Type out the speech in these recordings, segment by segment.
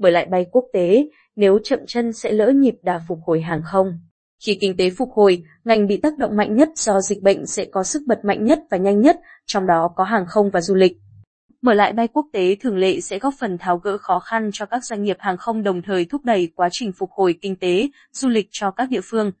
bởi lại bay quốc tế, nếu chậm chân sẽ lỡ nhịp đà phục hồi hàng không. Khi kinh tế phục hồi, ngành bị tác động mạnh nhất do dịch bệnh sẽ có sức bật mạnh nhất và nhanh nhất, trong đó có hàng không và du lịch. Mở lại bay quốc tế thường lệ sẽ góp phần tháo gỡ khó khăn cho các doanh nghiệp hàng không đồng thời thúc đẩy quá trình phục hồi kinh tế, du lịch cho các địa phương.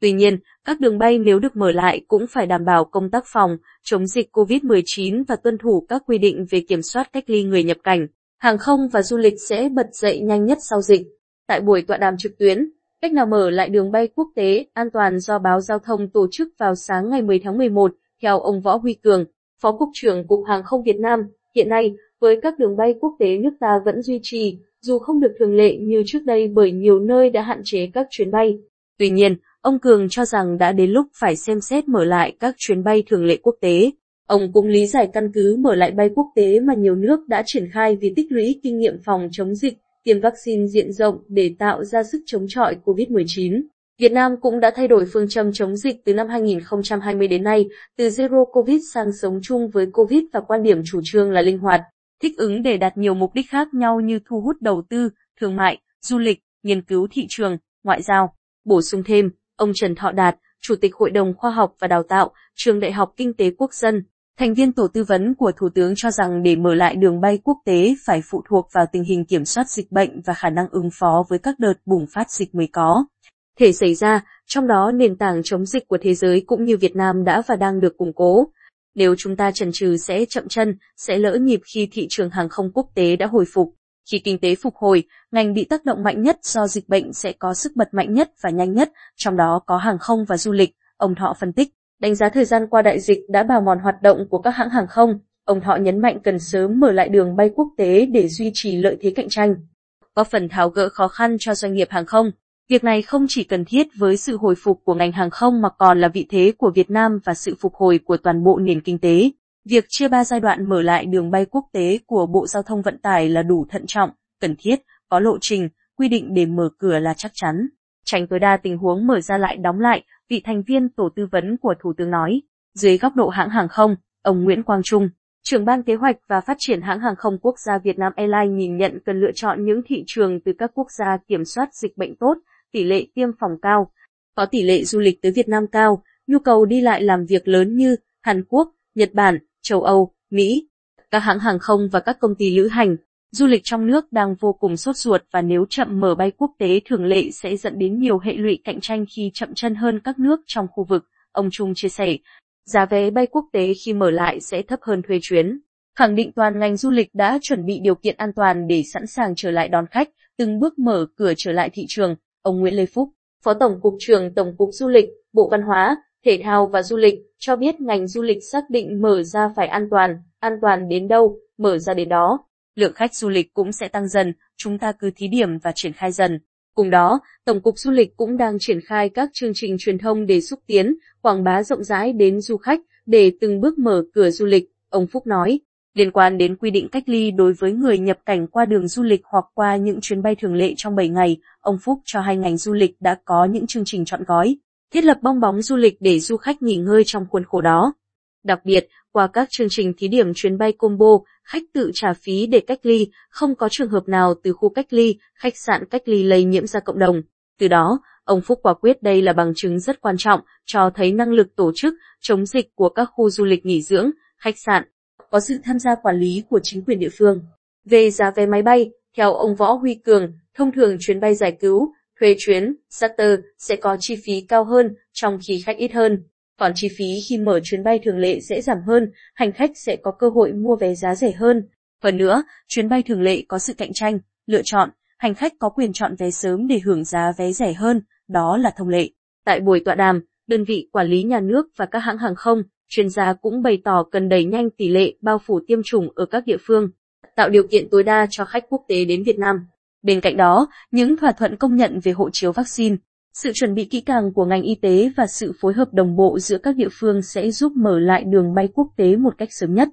Tuy nhiên, các đường bay nếu được mở lại cũng phải đảm bảo công tác phòng, chống dịch COVID-19 và tuân thủ các quy định về kiểm soát cách ly người nhập cảnh. Hàng không và du lịch sẽ bật dậy nhanh nhất sau dịch. Tại buổi tọa đàm trực tuyến, cách nào mở lại đường bay quốc tế an toàn do báo giao thông tổ chức vào sáng ngày 10 tháng 11, theo ông Võ Huy Cường, Phó Cục trưởng Cục Hàng không Việt Nam, hiện nay, với các đường bay quốc tế nước ta vẫn duy trì, dù không được thường lệ như trước đây bởi nhiều nơi đã hạn chế các chuyến bay. Tuy nhiên, ông Cường cho rằng đã đến lúc phải xem xét mở lại các chuyến bay thường lệ quốc tế. Ông cũng lý giải căn cứ mở lại bay quốc tế mà nhiều nước đã triển khai vì tích lũy kinh nghiệm phòng chống dịch, tiêm vaccine diện rộng để tạo ra sức chống chọi COVID-19. Việt Nam cũng đã thay đổi phương châm chống dịch từ năm 2020 đến nay, từ Zero Covid sang sống chung với Covid và quan điểm chủ trương là linh hoạt, thích ứng để đạt nhiều mục đích khác nhau như thu hút đầu tư, thương mại, du lịch, nghiên cứu thị trường, ngoại giao. Bổ sung thêm, ông Trần Thọ Đạt, Chủ tịch Hội đồng Khoa học và Đào tạo, Trường Đại học Kinh tế Quốc dân, thành viên tổ tư vấn của Thủ tướng cho rằng để mở lại đường bay quốc tế phải phụ thuộc vào tình hình kiểm soát dịch bệnh và khả năng ứng phó với các đợt bùng phát dịch mới có thể xảy ra, trong đó nền tảng chống dịch của thế giới cũng như Việt Nam đã và đang được củng cố. Nếu chúng ta chần chừ sẽ chậm chân, sẽ lỡ nhịp khi thị trường hàng không quốc tế đã hồi phục. Khi kinh tế phục hồi, ngành bị tác động mạnh nhất do dịch bệnh sẽ có sức bật mạnh nhất và nhanh nhất, trong đó có hàng không và du lịch, ông Thọ phân tích. Đánh giá thời gian qua đại dịch đã bào mòn hoạt động của các hãng hàng không, ông Thọ nhấn mạnh cần sớm mở lại đường bay quốc tế để duy trì lợi thế cạnh tranh. Có phần tháo gỡ khó khăn cho doanh nghiệp hàng không, Việc này không chỉ cần thiết với sự hồi phục của ngành hàng không mà còn là vị thế của Việt Nam và sự phục hồi của toàn bộ nền kinh tế. Việc chia ba giai đoạn mở lại đường bay quốc tế của Bộ Giao thông Vận tải là đủ thận trọng, cần thiết, có lộ trình, quy định để mở cửa là chắc chắn. Tránh tối đa tình huống mở ra lại đóng lại, vị thành viên tổ tư vấn của Thủ tướng nói. Dưới góc độ hãng hàng không, ông Nguyễn Quang Trung, trưởng ban kế hoạch và phát triển hãng hàng không quốc gia Việt Nam Airlines nhìn nhận cần lựa chọn những thị trường từ các quốc gia kiểm soát dịch bệnh tốt, tỷ lệ tiêm phòng cao, có tỷ lệ du lịch tới Việt Nam cao, nhu cầu đi lại làm việc lớn như Hàn Quốc, Nhật Bản, châu Âu, Mỹ. Các hãng hàng không và các công ty lữ hành, du lịch trong nước đang vô cùng sốt ruột và nếu chậm mở bay quốc tế thường lệ sẽ dẫn đến nhiều hệ lụy cạnh tranh khi chậm chân hơn các nước trong khu vực, ông Trung chia sẻ. Giá vé bay quốc tế khi mở lại sẽ thấp hơn thuê chuyến. Khẳng định toàn ngành du lịch đã chuẩn bị điều kiện an toàn để sẵn sàng trở lại đón khách, từng bước mở cửa trở lại thị trường, Ông Nguyễn Lê Phúc, Phó Tổng cục trưởng Tổng cục Du lịch, Bộ Văn hóa, Thể thao và Du lịch cho biết ngành du lịch xác định mở ra phải an toàn, an toàn đến đâu, mở ra đến đó. Lượng khách du lịch cũng sẽ tăng dần, chúng ta cứ thí điểm và triển khai dần. Cùng đó, Tổng cục Du lịch cũng đang triển khai các chương trình truyền thông để xúc tiến, quảng bá rộng rãi đến du khách để từng bước mở cửa du lịch, ông Phúc nói. Liên quan đến quy định cách ly đối với người nhập cảnh qua đường du lịch hoặc qua những chuyến bay thường lệ trong 7 ngày, ông Phúc cho hay ngành du lịch đã có những chương trình chọn gói, thiết lập bong bóng du lịch để du khách nghỉ ngơi trong khuôn khổ đó. Đặc biệt, qua các chương trình thí điểm chuyến bay combo, khách tự trả phí để cách ly, không có trường hợp nào từ khu cách ly, khách sạn cách ly lây nhiễm ra cộng đồng. Từ đó, ông Phúc quả quyết đây là bằng chứng rất quan trọng, cho thấy năng lực tổ chức, chống dịch của các khu du lịch nghỉ dưỡng, khách sạn, có sự tham gia quản lý của chính quyền địa phương. Về giá vé máy bay, theo ông Võ Huy Cường, thông thường chuyến bay giải cứu, thuê chuyến, charter sẽ có chi phí cao hơn, trong khi khách ít hơn. Còn chi phí khi mở chuyến bay thường lệ sẽ giảm hơn, hành khách sẽ có cơ hội mua vé giá rẻ hơn. Hơn nữa, chuyến bay thường lệ có sự cạnh tranh, lựa chọn, hành khách có quyền chọn vé sớm để hưởng giá vé rẻ hơn, đó là thông lệ. Tại buổi tọa đàm, đơn vị quản lý nhà nước và các hãng hàng không, chuyên gia cũng bày tỏ cần đẩy nhanh tỷ lệ bao phủ tiêm chủng ở các địa phương, tạo điều kiện tối đa cho khách quốc tế đến Việt Nam. Bên cạnh đó, những thỏa thuận công nhận về hộ chiếu vaccine, sự chuẩn bị kỹ càng của ngành y tế và sự phối hợp đồng bộ giữa các địa phương sẽ giúp mở lại đường bay quốc tế một cách sớm nhất.